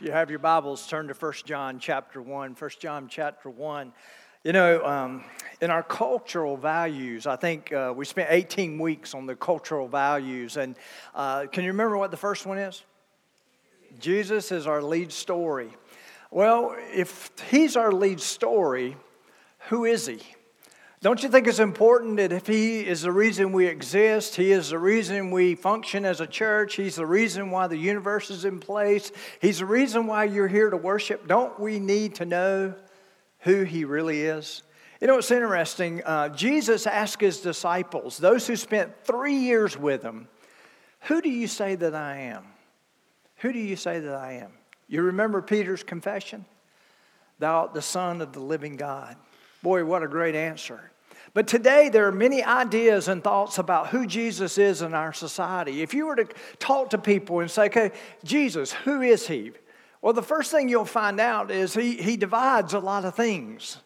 you have your Bibles, turn to 1 John chapter 1. 1 John chapter 1. You know, um, in our cultural values, I think uh, we spent 18 weeks on the cultural values. And uh, can you remember what the first one is? Jesus is our lead story. Well, if he's our lead story, who is he? Don't you think it's important that if He is the reason we exist, He is the reason we function as a church, He's the reason why the universe is in place, He's the reason why you're here to worship, don't we need to know who He really is? You know, it's interesting. Uh, Jesus asked His disciples, those who spent three years with Him, Who do you say that I am? Who do you say that I am? You remember Peter's confession? Thou art the Son of the living God. Boy, what a great answer. But today, there are many ideas and thoughts about who Jesus is in our society. If you were to talk to people and say, okay, Jesus, who is he? Well, the first thing you'll find out is he, he divides a lot of things.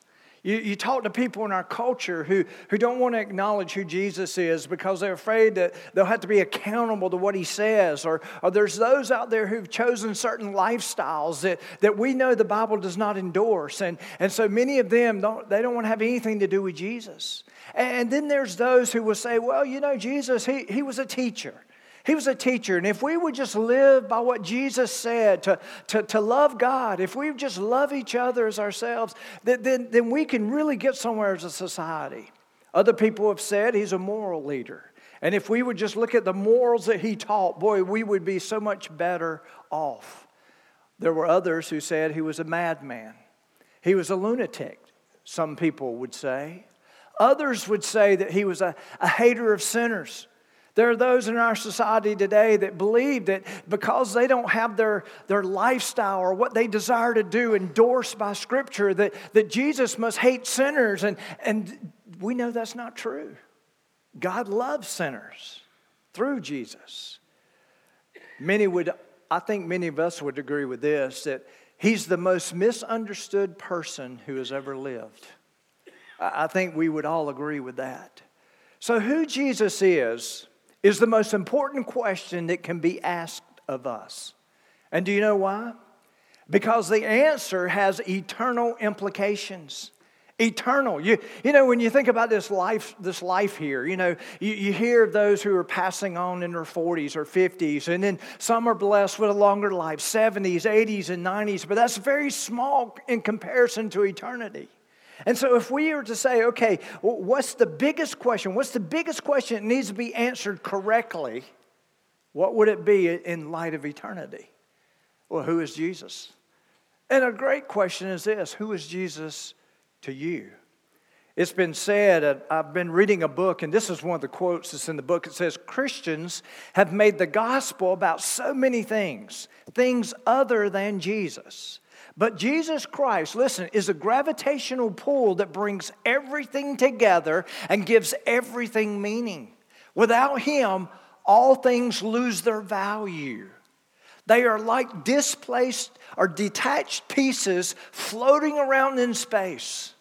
You, you talk to people in our culture who, who don't want to acknowledge who Jesus is because they're afraid that they'll have to be accountable to what he says. Or, or there's those out there who've chosen certain lifestyles that, that we know the Bible does not endorse. And, and so many of them, don't, they don't want to have anything to do with Jesus. And then there's those who will say, well, you know, Jesus, he, he was a teacher. He was a teacher. And if we would just live by what Jesus said to, to, to love God, if we just love each other as ourselves, then, then, then we can really get somewhere as a society. Other people have said he's a moral leader. And if we would just look at the morals that he taught, boy, we would be so much better off. There were others who said he was a madman, he was a lunatic, some people would say. Others would say that he was a, a hater of sinners. There are those in our society today that believe that because they don't have their, their lifestyle or what they desire to do endorsed by Scripture, that, that Jesus must hate sinners. And, and we know that's not true. God loves sinners through Jesus. Many would, I think many of us would agree with this, that he's the most misunderstood person who has ever lived. I think we would all agree with that. So, who Jesus is is the most important question that can be asked of us. And do you know why? Because the answer has eternal implications. Eternal. You, you know, when you think about this life, this life here, you know, you, you hear of those who are passing on in their 40s or 50s, and then some are blessed with a longer life, 70s, 80s, and 90s, but that's very small in comparison to eternity. And so, if we were to say, okay, what's the biggest question? What's the biggest question that needs to be answered correctly? What would it be in light of eternity? Well, who is Jesus? And a great question is this Who is Jesus to you? It's been said, I've been reading a book, and this is one of the quotes that's in the book. It says, Christians have made the gospel about so many things, things other than Jesus. But Jesus Christ, listen, is a gravitational pull that brings everything together and gives everything meaning. Without Him, all things lose their value. They are like displaced or detached pieces floating around in space.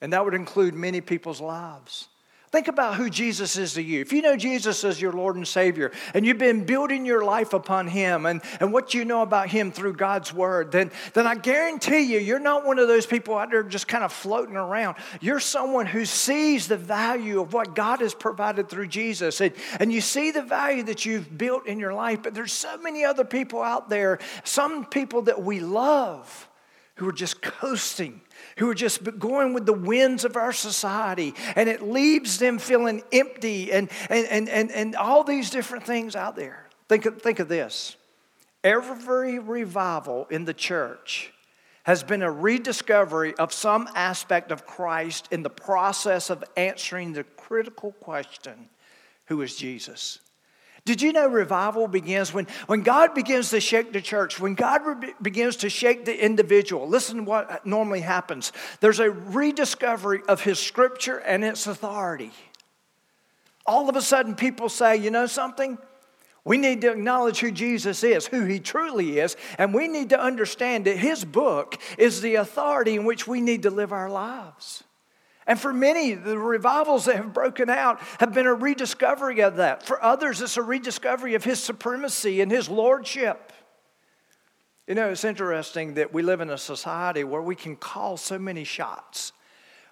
And that would include many people's lives. Think about who Jesus is to you. If you know Jesus as your Lord and Savior, and you've been building your life upon Him and, and what you know about Him through God's Word, then, then I guarantee you, you're not one of those people out there just kind of floating around. You're someone who sees the value of what God has provided through Jesus. And, and you see the value that you've built in your life, but there's so many other people out there, some people that we love who are just coasting who are just going with the winds of our society, and it leaves them feeling empty and, and, and, and, and all these different things out there. Think of, think of this every revival in the church has been a rediscovery of some aspect of Christ in the process of answering the critical question who is Jesus? Did you know revival begins when, when God begins to shake the church, when God re- begins to shake the individual? Listen to what normally happens there's a rediscovery of His scripture and its authority. All of a sudden, people say, you know something? We need to acknowledge who Jesus is, who he truly is, and we need to understand that his book is the authority in which we need to live our lives. And for many, the revivals that have broken out have been a rediscovery of that. For others, it's a rediscovery of his supremacy and his lordship. You know, it's interesting that we live in a society where we can call so many shots.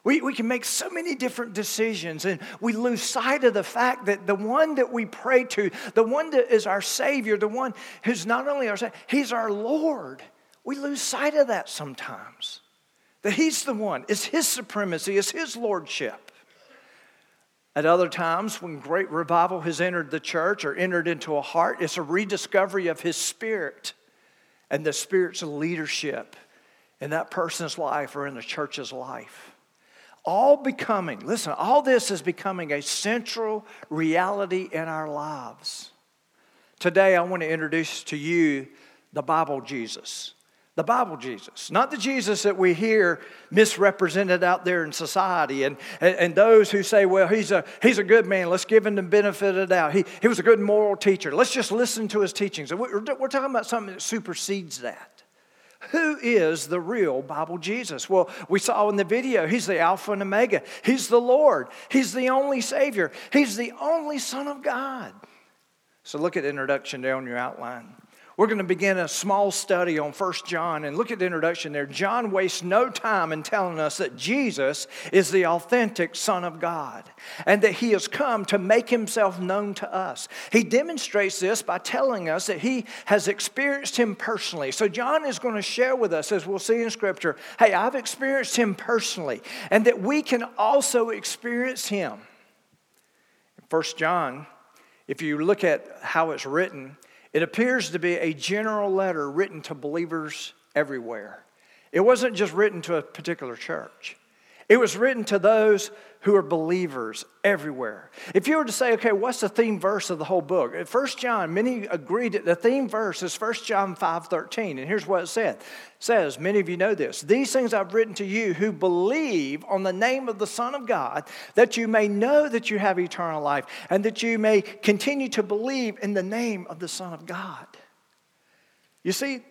We, we can make so many different decisions, and we lose sight of the fact that the one that we pray to, the one that is our Savior, the one who's not only our Savior, He's our Lord. We lose sight of that sometimes. That He's the one, it's His supremacy, it's His Lordship. At other times, when great revival has entered the church or entered into a heart, it's a rediscovery of His Spirit and the Spirit's leadership in that person's life or in the church's life. All becoming, listen, all this is becoming a central reality in our lives. Today, I want to introduce to you the Bible Jesus. The Bible Jesus, not the Jesus that we hear misrepresented out there in society. And, and, and, those who say, well, he's a, he's a good man, let's give him the benefit of the doubt. He, he was a good moral teacher, let's just listen to his teachings. We're, we're talking about something that supersedes that. Who is the real Bible Jesus? Well, we saw in the video, he's the Alpha and Omega. He's the Lord. He's the only Savior. He's the only Son of God. So look at the introduction there on your outline. We're going to begin a small study on First John and look at the introduction there. John wastes no time in telling us that Jesus is the authentic Son of God and that he has come to make himself known to us. He demonstrates this by telling us that he has experienced him personally. So, John is going to share with us, as we'll see in Scripture, hey, I've experienced him personally, and that we can also experience him. First John, if you look at how it's written, it appears to be a general letter written to believers everywhere. It wasn't just written to a particular church. It was written to those who are believers everywhere. If you were to say, okay, what's the theme verse of the whole book? At 1 John, many agreed that the theme verse is 1 John 5 13. And here's what it said. It says, many of you know this. These things I've written to you who believe on the name of the Son of God, that you may know that you have eternal life, and that you may continue to believe in the name of the Son of God. You see,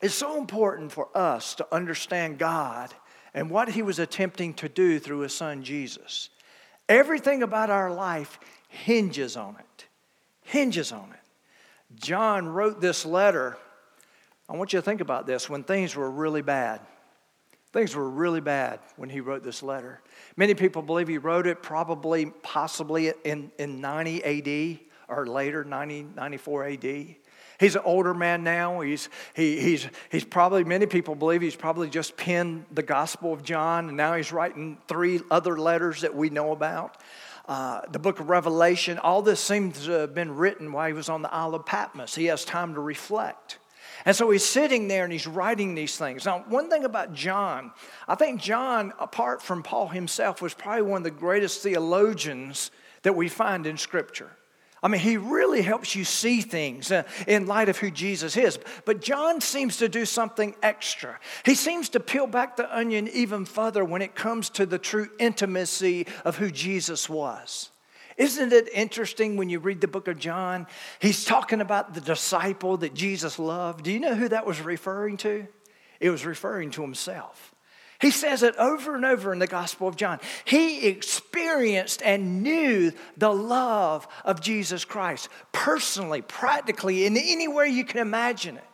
it's so important for us to understand God and what he was attempting to do through his son Jesus. Everything about our life hinges on it. Hinges on it. John wrote this letter. I want you to think about this when things were really bad. Things were really bad when he wrote this letter. Many people believe he wrote it probably, possibly in, in 90 AD or later, 90, 94 AD. He's an older man now. He's, he, he's, he's probably, many people believe he's probably just penned the Gospel of John, and now he's writing three other letters that we know about. Uh, the book of Revelation, all this seems to have been written while he was on the Isle of Patmos. He has time to reflect. And so he's sitting there and he's writing these things. Now, one thing about John, I think John, apart from Paul himself, was probably one of the greatest theologians that we find in Scripture. I mean, he really helps you see things uh, in light of who Jesus is. But John seems to do something extra. He seems to peel back the onion even further when it comes to the true intimacy of who Jesus was. Isn't it interesting when you read the book of John? He's talking about the disciple that Jesus loved. Do you know who that was referring to? It was referring to himself. He says it over and over in the Gospel of John. He experienced and knew the love of Jesus Christ personally, practically, in any way you can imagine it.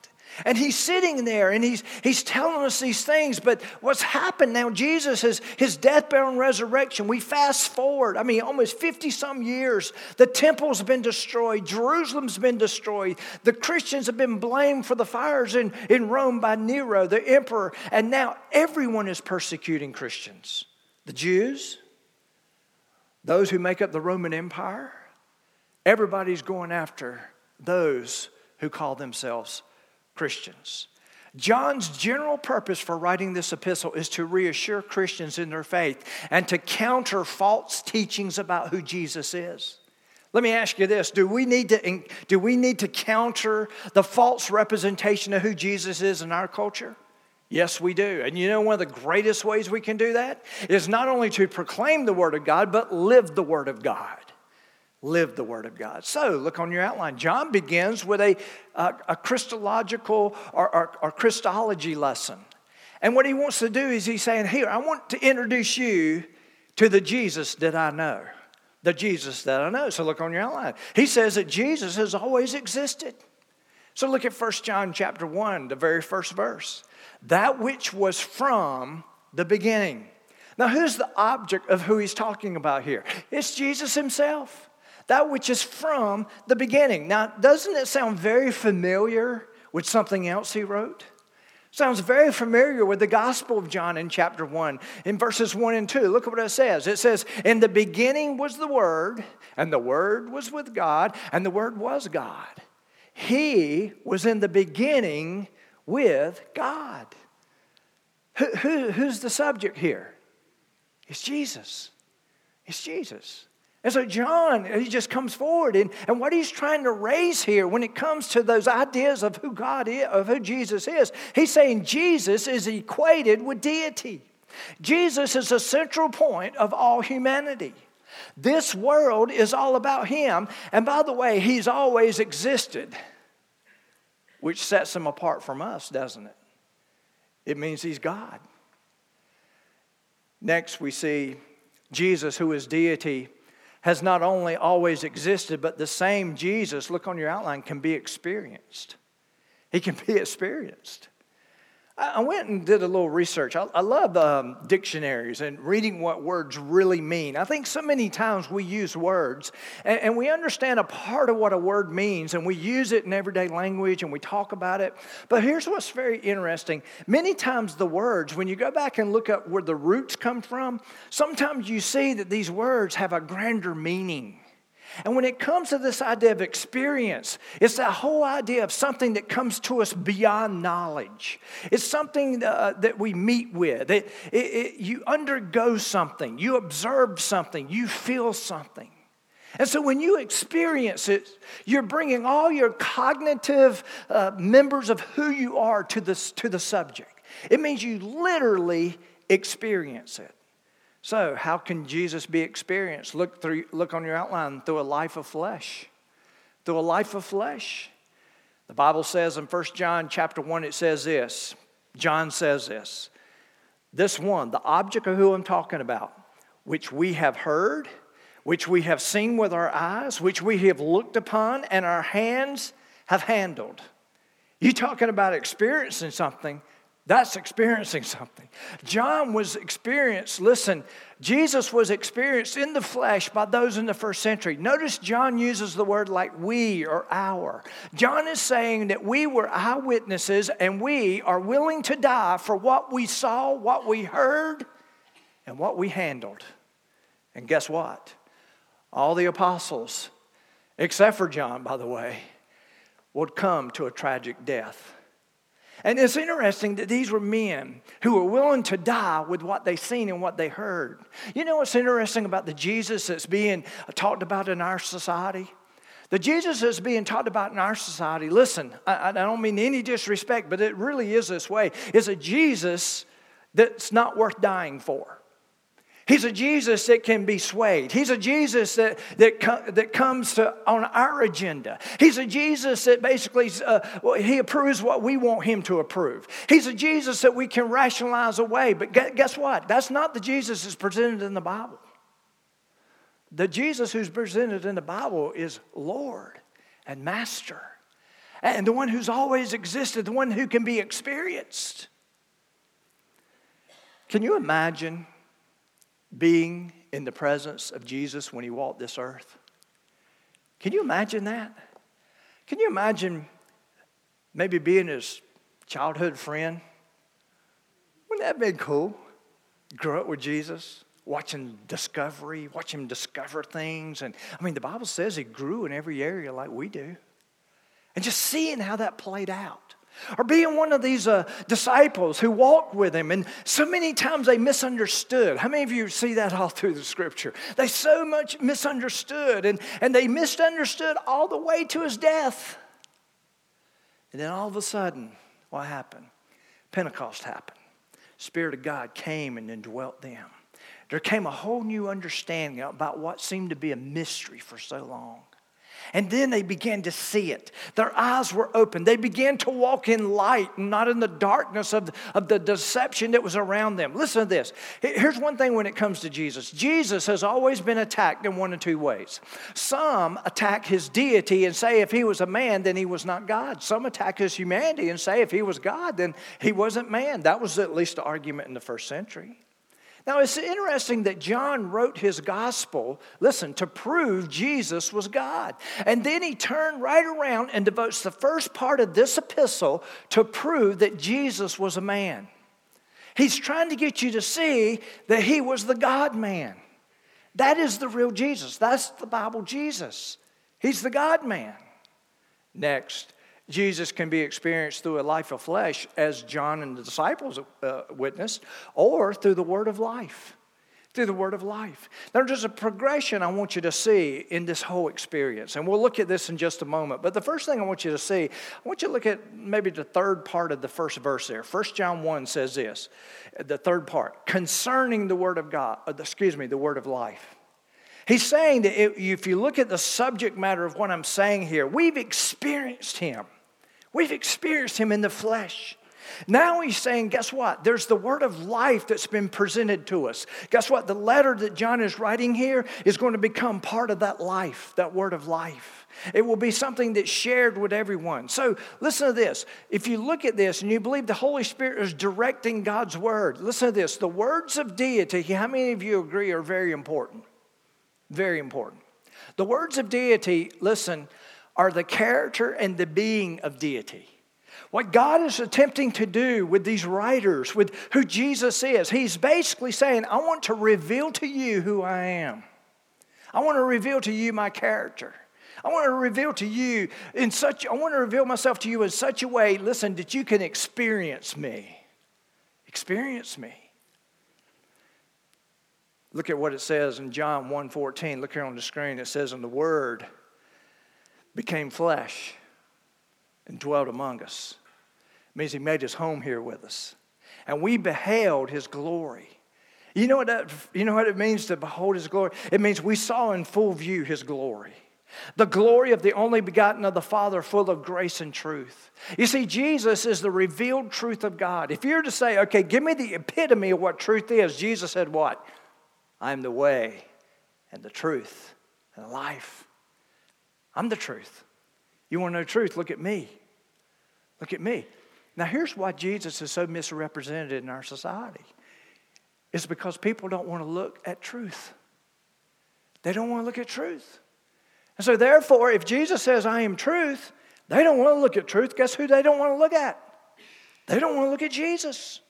And he's sitting there and he's, he's telling us these things. But what's happened now, Jesus, has, his death, burial, and resurrection, we fast forward, I mean, almost 50 some years. The temple's been destroyed, Jerusalem's been destroyed. The Christians have been blamed for the fires in, in Rome by Nero, the emperor. And now everyone is persecuting Christians the Jews, those who make up the Roman Empire. Everybody's going after those who call themselves Christians. John's general purpose for writing this epistle is to reassure Christians in their faith and to counter false teachings about who Jesus is. Let me ask you this do we, need to, do we need to counter the false representation of who Jesus is in our culture? Yes, we do. And you know, one of the greatest ways we can do that is not only to proclaim the Word of God, but live the Word of God live the Word of God. So, look on your outline. John begins with a, a, a Christological or, or, or Christology lesson. And what he wants to do is he's saying, Here, I want to introduce you to the Jesus that I know. The Jesus that I know. So, look on your outline. He says that Jesus has always existed. So look at 1 John chapter 1, the very first verse. That which was from the beginning. Now, who's the object of who he's talking about here? It's Jesus himself. That which is from the beginning. Now, doesn't it sound very familiar with something else he wrote? Sounds very familiar with the Gospel of John in chapter 1, in verses 1 and 2. Look at what it says. It says, In the beginning was the Word, and the Word was with God, and the Word was God. He was in the beginning with God. Who, who, who's the subject here? It's Jesus. It's Jesus. And so John, he just comes forward, and, and what he's trying to raise here when it comes to those ideas of who God is, of who Jesus is, he's saying Jesus is equated with deity. Jesus is the central point of all humanity. This world is all about him. And by the way, he's always existed, which sets him apart from us, doesn't it? It means he's God. Next, we see Jesus, who is deity has not only always existed, but the same Jesus, look on your outline, can be experienced. He can be experienced. I went and did a little research. I, love um, dictionaries and reading what words really mean. I think so many times we use words and, and, we understand a part of what a word means and we use it in everyday language and we talk about it. But here's what's very interesting. Many times the words, when you go back and look at where the roots come from, sometimes you see that these words have a grander meaning. And when it comes to this idea of experience, it's that whole idea of something that comes to us beyond knowledge. It's something uh, that we meet with. It, it, it, you undergo something, you observe something, you feel something. And so when you experience it, you're bringing all your cognitive uh, members of who you are to, this, to the subject. It means you literally experience it. So, how can Jesus be experienced? Look, through, look on your outline through a life of flesh. Through a life of flesh. The Bible says in 1 John chapter 1, it says this. John says this. This one, the object of who I'm talking about, which we have heard, which we have seen with our eyes, which we have looked upon, and our hands have handled. You talking about experiencing something that's experiencing something. John was experienced, listen, Jesus was experienced in the flesh by those in the first century. Notice John uses the word like we or our. John is saying that we were eyewitnesses and we are willing to die for what we saw, what we heard, and what we handled. And guess what? All the apostles, except for John, by the way, would come to a tragic death. And it's interesting that these were men who were willing to die with what they seen and what they heard. You know what's interesting about the Jesus that's being talked about in our society? The Jesus that's being talked about in our society, listen, I, I don't mean any disrespect, but it really is this way, is a Jesus that's not worth dying for. He's a Jesus that can be swayed. He's a Jesus that, that, that comes to, on our agenda. He's a Jesus that basically, uh, he approves what we want him to approve. He's a Jesus that we can rationalize away. But guess what? That's not the Jesus that's presented in the Bible. The Jesus who's presented in the Bible is Lord and Master, and the one who's always existed, the one who can be experienced. Can you imagine? Being in the presence of Jesus when he walked this earth? Can you imagine that? Can you imagine maybe being his childhood friend? Wouldn't that have been cool? Grow up with Jesus, watching discovery, watch him discover things. And I mean, the Bible says he grew in every area like we do. And just seeing how that played out. Or being one of these uh, disciples who walked with him, and so many times they misunderstood. How many of you see that all through the scripture? They so much misunderstood, and, and they misunderstood all the way to his death. And then all of a sudden, what happened? Pentecost happened. Spirit of God came and indwelt them. There came a whole new understanding about what seemed to be a mystery for so long. And then they began to see it. Their eyes were open. They began to walk in light not in the darkness of, of the deception that was around them. Listen to this. Here's one thing when it comes to Jesus Jesus has always been attacked in one of two ways. Some attack his deity and say if he was a man, then he was not God. Some attack his humanity and say if he was God, then he wasn't man. That was at least the argument in the first century. Now, it's interesting that John wrote his gospel, listen, to prove Jesus was God. And then he turned right around and devotes the first part of this epistle to prove that Jesus was a man. He's trying to get you to see that he was the God man. That is the real Jesus. That's the Bible Jesus. He's the God man. Next, Jesus can be experienced through a life of flesh, as John and the disciples uh, witnessed, or through the word of life. Through the word of life. There's just a progression I want you to see in this whole experience. And we'll look at this in just a moment. But the first thing I want you to see, I want you to look at maybe the third part of the first verse there. First John 1 says this the third part concerning the word of God, uh, excuse me, the word of life. He's saying that if you look at the subject matter of what I'm saying here, we've experienced him. We've experienced him in the flesh. Now he's saying, guess what? There's the word of life that's been presented to us. Guess what? The letter that John is writing here is going to become part of that life, that word of life. It will be something that's shared with everyone. So listen to this. If you look at this and you believe the Holy Spirit is directing God's word, listen to this. The words of deity, how many of you agree, are very important? Very important. The words of deity, listen, are the character and the being of deity. What God is attempting to do with these writers, with who Jesus is, He's basically saying, I want to reveal to you who I am. I want to reveal to you my character. I want to reveal to you in such, I want to reveal myself to you in such a way, listen, that you can experience me. Experience me. Look at what it says in John 1:14. Look here on the screen. It says, in the Word became flesh and dwelt among us. It means he made his home here with us. And we beheld his glory. You know what that, you know what it means to behold his glory? It means we saw in full view his glory. The glory of the only begotten of the Father, full of grace and truth. You see, Jesus is the revealed truth of God. If you're to say, okay, give me the epitome of what truth is, Jesus said, what? I am the way and the truth and the life. I'm the truth. You want to know truth? Look at me. Look at me. Now, here's why Jesus is so misrepresented in our society it's because people don't want to look at truth. They don't want to look at truth. And so, therefore, if Jesus says, I am truth, they don't want to look at truth. Guess who they don't want to look at? They don't want to look at Jesus.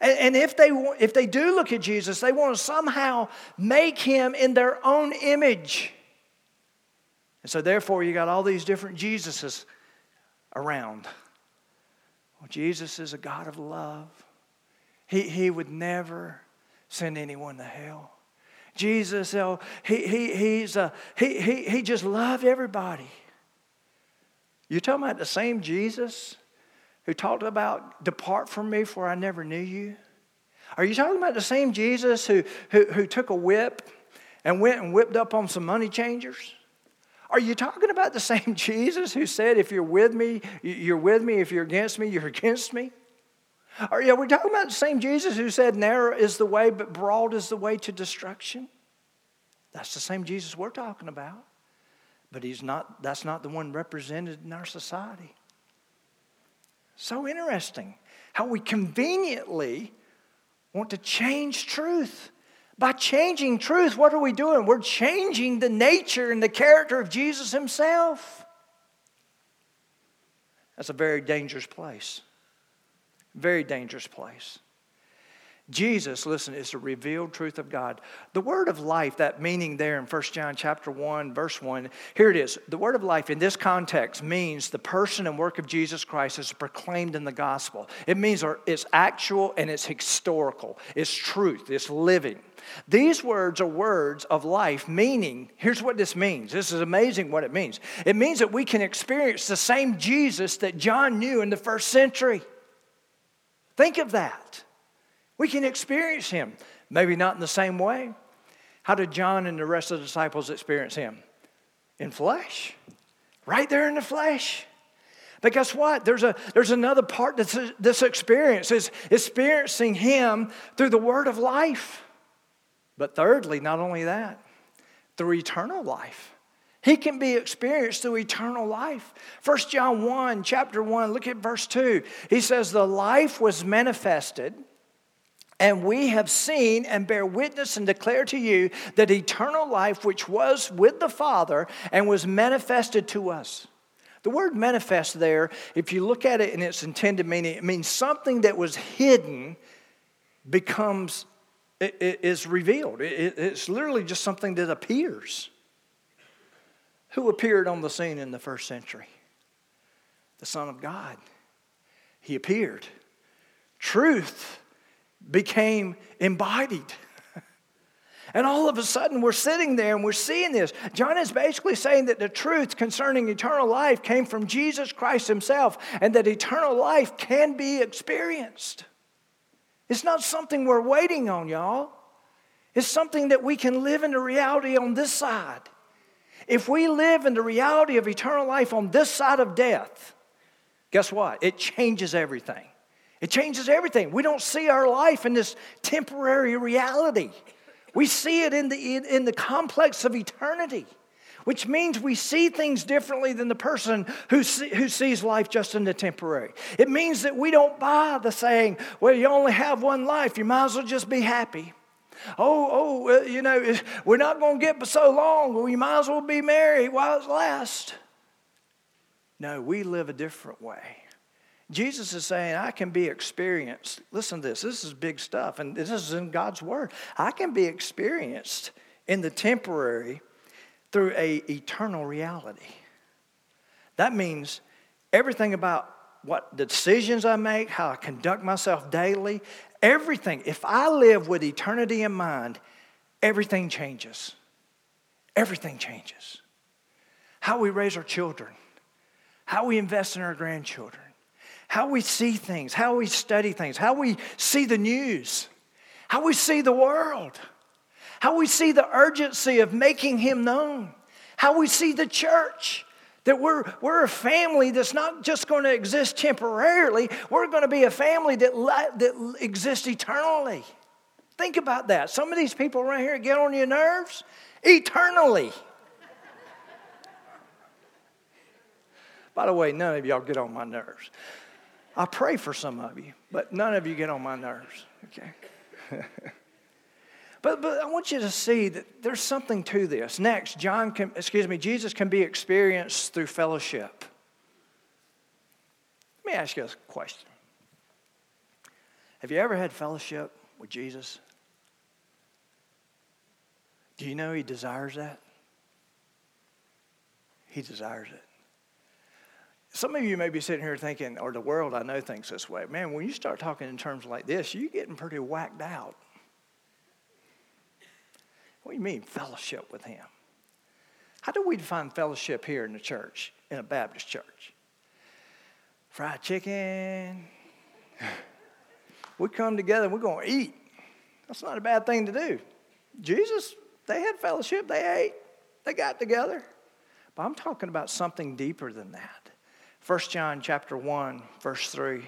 And, if, they, if they do look at Jesus, they want to somehow make him in their own image. And so, therefore, you got all these different Jesuses around. Well, Jesus is a God of love. He, he would never send anyone to hell. Jesus, oh, he, he, he's a, he, he, he just loved everybody. You're talking about the same Jesus who talked about, Depart from me, for I never knew you? Are you talking about the same Jesus who, who, who took a whip and went and whipped up on some money changers? Are you talking about the same Jesus who said, If you're with me, you're with me. If you're against me, you're against me? Are, are we talking about the same Jesus who said, Narrow is the way, but broad is the way to destruction? That's the same Jesus we're talking about. But he's not, that's not the one represented in our society. So interesting how we conveniently want to change truth. By changing truth, what are we doing? We're changing the nature and the character of Jesus himself. That's a very dangerous place. Very dangerous place. Jesus, listen, is the revealed truth of God. The word of life, that meaning there in 1 John chapter 1, verse 1, here it is. The word of life in this context means the person and work of Jesus Christ is proclaimed in the gospel. It means it's actual and it's historical. It's truth, it's living. These words are words of life, meaning, here's what this means. This is amazing what it means. It means that we can experience the same Jesus that John knew in the first century. Think of that. We can experience him, maybe not in the same way. How did John and the rest of the disciples experience him? In flesh. Right there in the flesh. But guess what? There's, a, there's another part that's this experience is experiencing Him through the word of life. But thirdly, not only that, through eternal life. He can be experienced through eternal life. 1 John 1, chapter 1, look at verse 2. He says, The life was manifested, and we have seen and bear witness and declare to you that eternal life, which was with the Father and was manifested to us. The word manifest there, if you look at it in its intended meaning, it means something that was hidden becomes, is revealed. It's literally just something that appears. Who appeared on the scene in the first century? The Son of God. He appeared. Truth became embodied. And all of a sudden, we're sitting there and we're seeing this. John is basically saying that the truth concerning eternal life came from Jesus Christ himself and that eternal life can be experienced. It's not something we're waiting on, y'all. It's something that we can live in the reality on this side. If we live in the reality of eternal life on this side of death, guess what? It changes everything. It changes everything. We don't see our life in this temporary reality. We see it in the, in, the complex of eternity, which means we see things differently than the person who, see, who sees life just in the temporary. It means that we don't buy the saying, well, you only have one life, you might as well just be happy. Oh, oh, you know, we're not going to get but so long. Well, you might as well be married while it lasts. No, we live a different way. Jesus is saying, I can be experienced. Listen to this. This is big stuff, and this is in God's word. I can be experienced in the temporary through a eternal reality. That means everything about what decisions I make, how I conduct myself daily, everything. If I live with eternity in mind, everything changes. Everything changes. How we raise our children, how we invest in our grandchildren, how we see things, how we study things, how we see the news, how we see the world, how we see the urgency of making Him known, how we see the church. That we're, we're a family that's not just going to exist temporarily, we're going to be a family that, that exists eternally. Think about that. Some of these people around here get on your nerves eternally. By the way, none of y'all get on my nerves. I pray for some of you, but none of you get on my nerves, okay? but, but I want you to see that there's something to this. Next, John can, excuse me, Jesus can be experienced through fellowship. Let me ask you a question. Have you ever had fellowship with Jesus? Do you know he desires that? He desires it. Some of you may be sitting here thinking, or the world I know thinks this way. Man, when you start talking in terms like this, you're getting pretty whacked out. What do you mean, fellowship with Him? How do we define fellowship here in the church, in a Baptist church? Fried chicken. we come together we're going to eat. That's not a bad thing to do. Jesus, they had fellowship, they ate, they got together. But I'm talking about something deeper than that. 1 John chapter 1 verse 3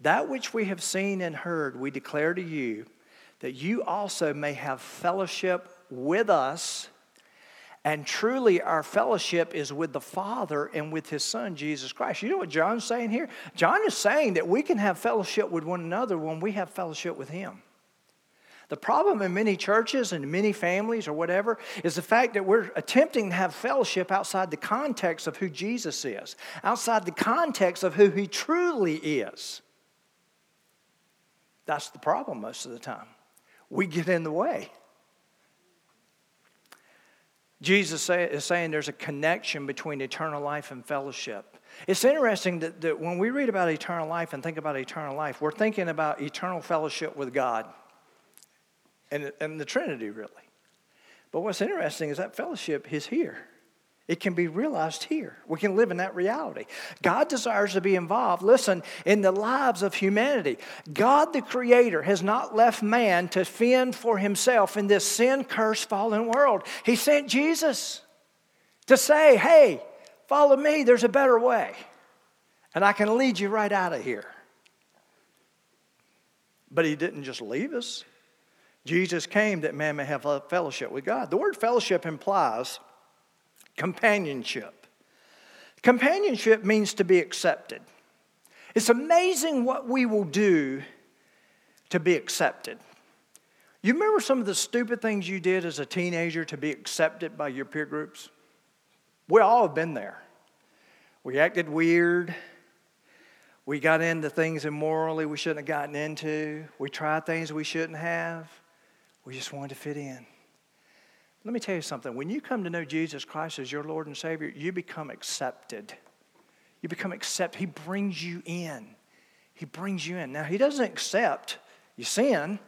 That which we have seen and heard we declare to you that you also may have fellowship with us and truly our fellowship is with the Father and with his son Jesus Christ. You know what John's saying here? John is saying that we can have fellowship with one another when we have fellowship with him. The problem in many churches and many families or whatever is the fact that we're attempting to have fellowship outside the context of who Jesus is, outside the context of who he truly is. That's the problem most of the time. We get in the way. Jesus is saying there's a connection between eternal life and fellowship. It's interesting that, that when we read about eternal life and think about eternal life, we're thinking about eternal fellowship with God and, and the Trinity, really. But what's interesting is that fellowship is here. It can be realized here. We can live in that reality. God desires to be involved, listen, in the lives of humanity. God, the Creator, has not left man to fend for himself in this sin cursed fallen world. He sent Jesus. to say, hey, follow me, there's a better way. And I can lead you right out of here. But he didn't just leave us. Jesus came that man may have fellowship with God. The word fellowship implies companionship. Companionship means to be accepted. It's amazing what we will do to be accepted. You remember some of the stupid things you did as a teenager to be accepted by your peer groups? We all have been there. We acted weird. We got into things immorally we shouldn't have gotten into. We tried things we shouldn't have. We just wanted to fit in. Let me tell you something. When you come to know Jesus Christ as your Lord and Savior, you become accepted. You become accepted. He brings you in. He brings you in. Now, He doesn't accept your sin.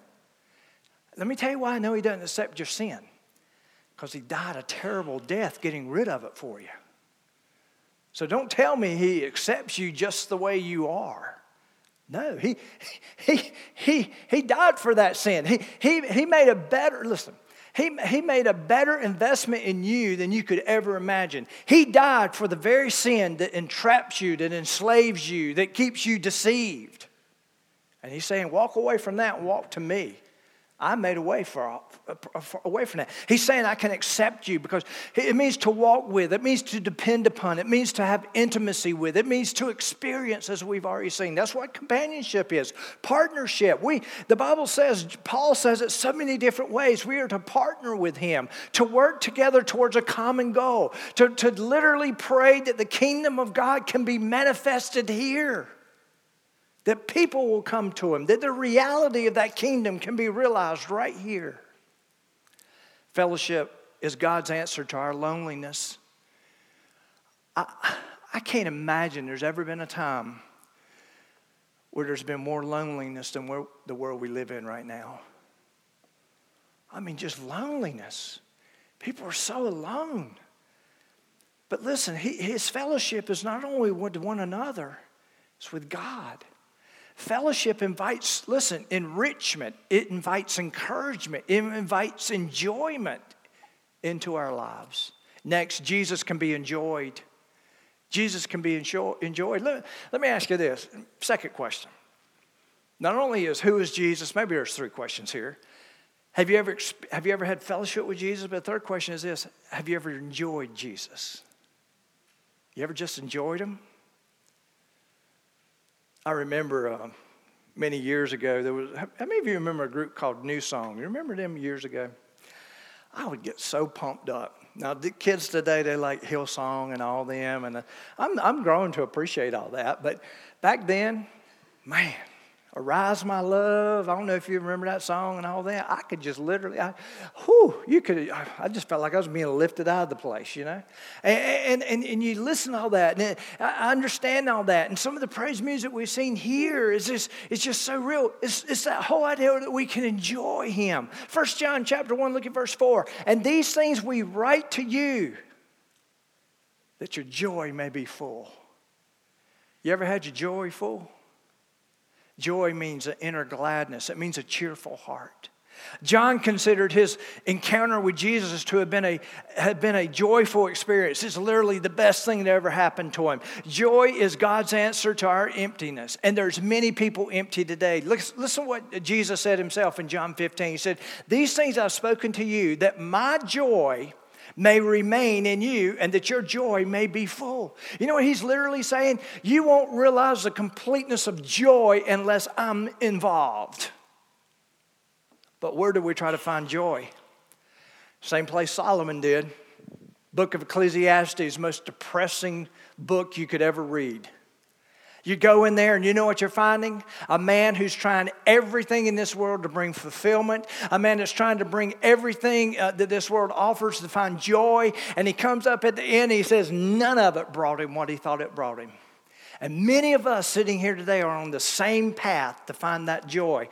Let me tell you why I know He doesn't accept your sin. Because He died a terrible death getting rid of it for you. So don't tell me He accepts you just the way you are. No, he, he, he, he died for that sin. He, he, he made a better, listen, he, he made a better investment in you than you could ever imagine. He died for the very sin that entraps you, that enslaves you, that keeps you deceived. And he's saying, walk away from that and walk to me. I made a way for, for, away from that. He's saying I can accept you because it means to walk with, it means to depend upon, it means to have intimacy with, it means to experience, as we've already seen. That's what companionship is. Partnership. We the Bible says, Paul says it so many different ways. We are to partner with him, to work together towards a common goal, to, to literally pray that the kingdom of God can be manifested here that people will come to him, that the reality of that kingdom can be realized right here. Fellowship is God's answer to our loneliness. I, I can't imagine there's ever been a time where there's been more loneliness than where, the world we live in right now. I mean, just loneliness. People are so alone. But listen, he, his fellowship is not only with one another, it's with God. Fellowship invites, listen, enrichment, it invites encouragement, it invites enjoyment into our lives. Next, Jesus can be enjoyed. Jesus can be enjoyed. Let, let me ask you this second question. Not only is who is Jesus, maybe there's three questions here. Have you ever, have you ever had fellowship with Jesus? But the third question is this Have you ever enjoyed Jesus? You ever just enjoyed him? I remember uh, many years ago, there was, how many of you remember a group called New Song? You remember them years ago? I would get so pumped up. Now, the kids today, they like Hillsong and all them, and uh, I'm, I'm growing to appreciate all that. But back then, man, Arise, my love. I don't know if you remember that song and all that. I could just literally, I, whew, you could, I just felt like I was being lifted out of the place, you know? And, and, and you listen to all that, and I understand all that. And some of the praise music we've seen here is just, it's just so real. It's, it's that whole idea that we can enjoy Him. First John chapter 1, look at verse 4. And these things we write to you that your joy may be full. You ever had your joy full? Joy means an inner gladness, it means a cheerful heart. John considered his encounter with Jesus to have been a, had been a joyful experience. It's literally the best thing that ever happened to him. Joy is God's answer to our emptiness. And there's many people empty today. Listen, listen what Jesus said himself in John 15. He said, These things I've spoken to you, that my joy may remain in you and that your joy may be full. You know what he's literally saying? You won't realize the completeness of joy unless I'm involved. But where do we try to find joy? Same place Solomon did. Book of Ecclesiastes, most depressing book you could ever read. You go in there and you know what you're finding? A man who's trying everything in this world to bring fulfillment, a man that's trying to bring everything uh, that this world offers to find joy, and he comes up at the end, he says, none of it brought him what he thought it brought him. And many of us sitting here today are on the same path to find that joy.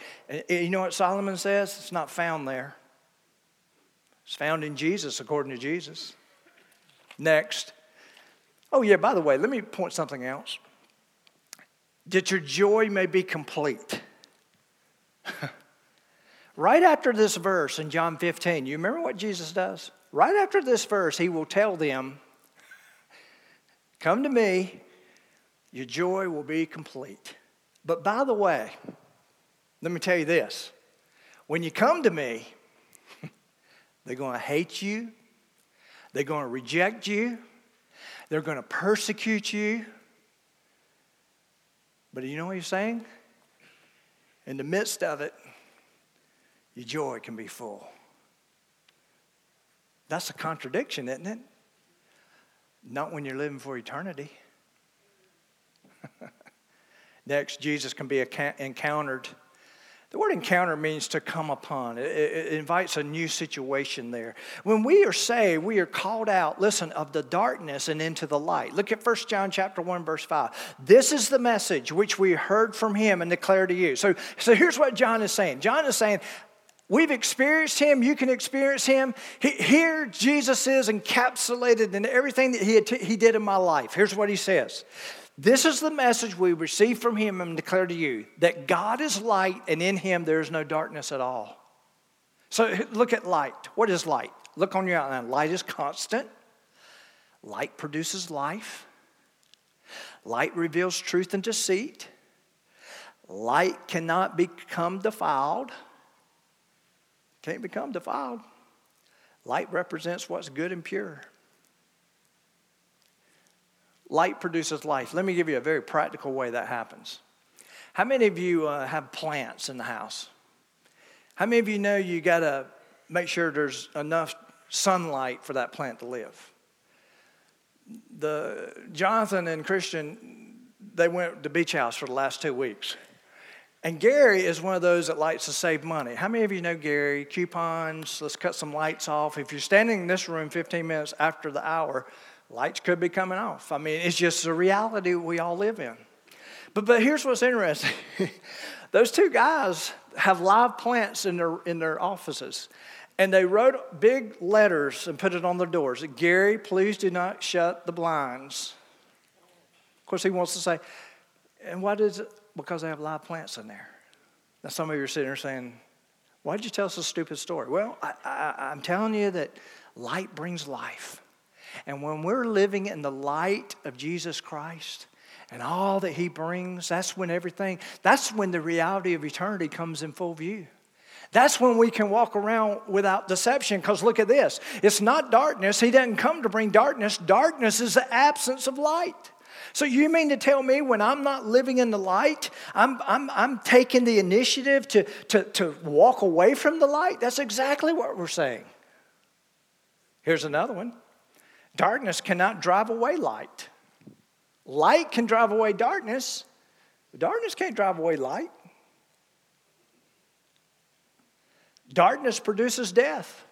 You know what Solomon says? It's not found there. It's found in Jesus, according to Jesus. Next. Oh, yeah, by the way, let me point something else that your joy may be complete. right after this verse in John 15, you remember what Jesus does? Right after this verse, he will tell them Come to me, your joy will be complete. But by the way, let me tell you this when you come to me, they're going to hate you, they're going to reject you, they're going to persecute you. But you know what he's saying? In the midst of it, your joy can be full. That's a contradiction, isn't it? Not when you're living for eternity. Next, Jesus can be encountered the word encounter means to come upon. It, it, invites a new situation there. When we are saved, we are called out, listen, of the darkness and into the light. Look at 1 John chapter 1, verse 5. This is the message which we heard from him and declare to you. So, so here's what John is saying. John is saying, We've experienced him. You can experience him. He, here, Jesus is encapsulated in everything that he, he did in my life. Here's what he says this is the message we receive from him and declare to you that God is light and in him there is no darkness at all. So look at light. What is light? Look on your outline. Light is constant, light produces life, light reveals truth and deceit, light cannot become defiled. Can't become defiled. Light represents what's good and pure. Light produces life. Let me give you a very practical way that happens. How many of you uh, have plants in the house? How many of you know you got to make sure there's enough sunlight for that plant to live? The Jonathan and Christian, they went to beach house for the last two weeks. And Gary is one of those that likes to save money. How many of you know Gary? Coupons, let's cut some lights off. If you're standing in this room 15 minutes after the hour, lights could be coming off. I mean, it's just a reality we all live in. But, but here's what's interesting those two guys have live plants in their, in their offices. And they wrote big letters and put it on their doors. Gary, please do not shut the blinds. Of course, he wants to say, and what is it? Because they have live plants in there. Now, some of you are sitting there saying, why did you tell us a stupid story? Well, I, I, I'm telling you that light brings life. And when we're living in the light of Jesus Christ and all that He brings, that's when everything, that's when the reality of eternity comes in full view. That's when we can walk around without deception. Because look at this it's not darkness. He doesn't come to bring darkness. Darkness is the absence of light. So you mean to tell me when I'm not living in the light, I'm, I'm, I'm taking the initiative to, to, to walk away from the light? That's exactly what we're saying. Here's another one. Darkness cannot drive away light. Light can drive away darkness, but darkness can't drive away light. Darkness produces death.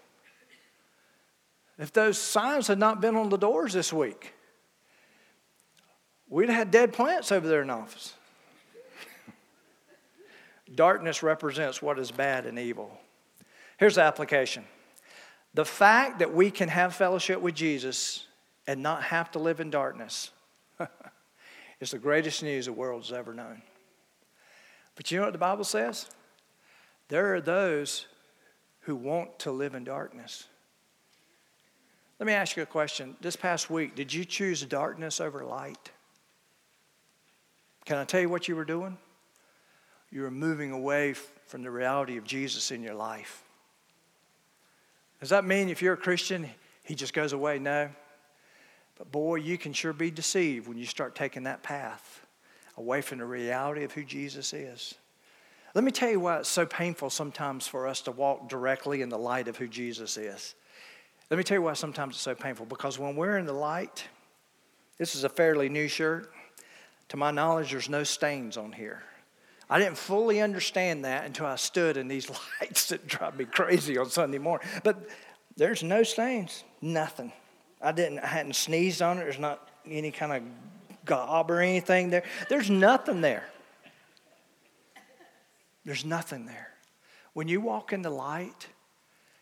If those signs had not been on the doors this week, we'd have had dead plants over there in office. Darkness represents what is bad and evil. Here's the application the fact that we can have fellowship with Jesus and not have to live in darkness is the greatest news the world has ever known. But you know what the Bible says? There are those who want to live in darkness. Let me ask you a question. This past week, did you choose darkness over light? Can I tell you what you were doing? You were moving away from the reality of Jesus in your life. Does that mean if you're a Christian, he just goes away? No. But boy, you can sure be deceived when you start taking that path away from the reality of who Jesus is. Let me tell you why it's so painful sometimes for us to walk directly in the light of who Jesus is. Let me tell you why sometimes it's so painful. Because when we're in the light, this is a fairly new shirt. To my knowledge, there's no stains on here. I didn't fully understand that until I stood in these lights that drive me crazy on Sunday morning. But there's no stains, nothing. I didn't, I hadn't sneezed on it. There's not any kind of gob or anything there. There's nothing there. There's nothing there. When you walk in the light,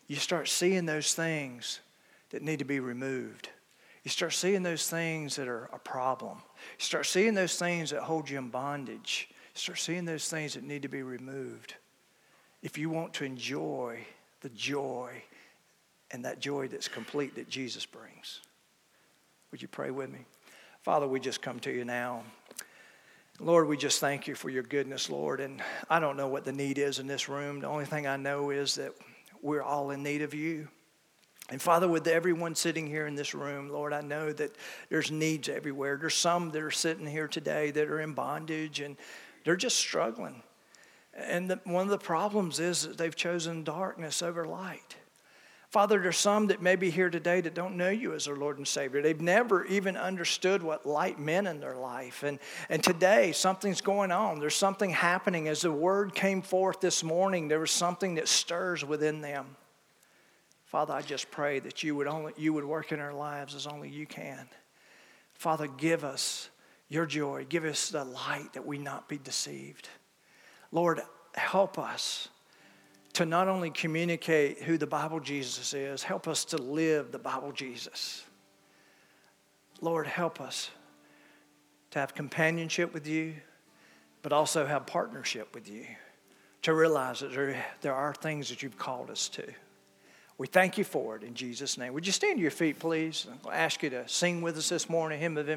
you start seeing those things that need to be removed. You start seeing those things that are a problem. You start seeing those things that hold you in bondage. Start seeing those things that need to be removed. If you want to enjoy the joy and that joy that's complete that Jesus brings. Would you pray with me? Father, we just come to you now. Lord, we just thank you for your goodness, Lord. And I don't know what the need is in this room. The only thing I know is that we're all in need of you. And Father, with everyone sitting here in this room, Lord, I know that there's needs everywhere. There's some that are sitting here today that are in bondage and they're just struggling. And the, one of the problems is that they've chosen darkness over light. Father, there's some that may be here today that don't know you as their Lord and Savior. They've never even understood what light meant in their life. And, and today, something's going on. There's something happening. As the word came forth this morning, there was something that stirs within them. Father, I just pray that you would, only, you would work in our lives as only you can. Father, give us your joy. Give us the light that we not be deceived. Lord, help us to not only communicate who the Bible Jesus is, help us to live the Bible Jesus. Lord, help us to have companionship with you, but also have partnership with you, to realize that there, there are things that you've called us to. We thank you for it in Jesus' name. Would you stand to your feet, please? I'll ask you to sing with us this morning, hymn of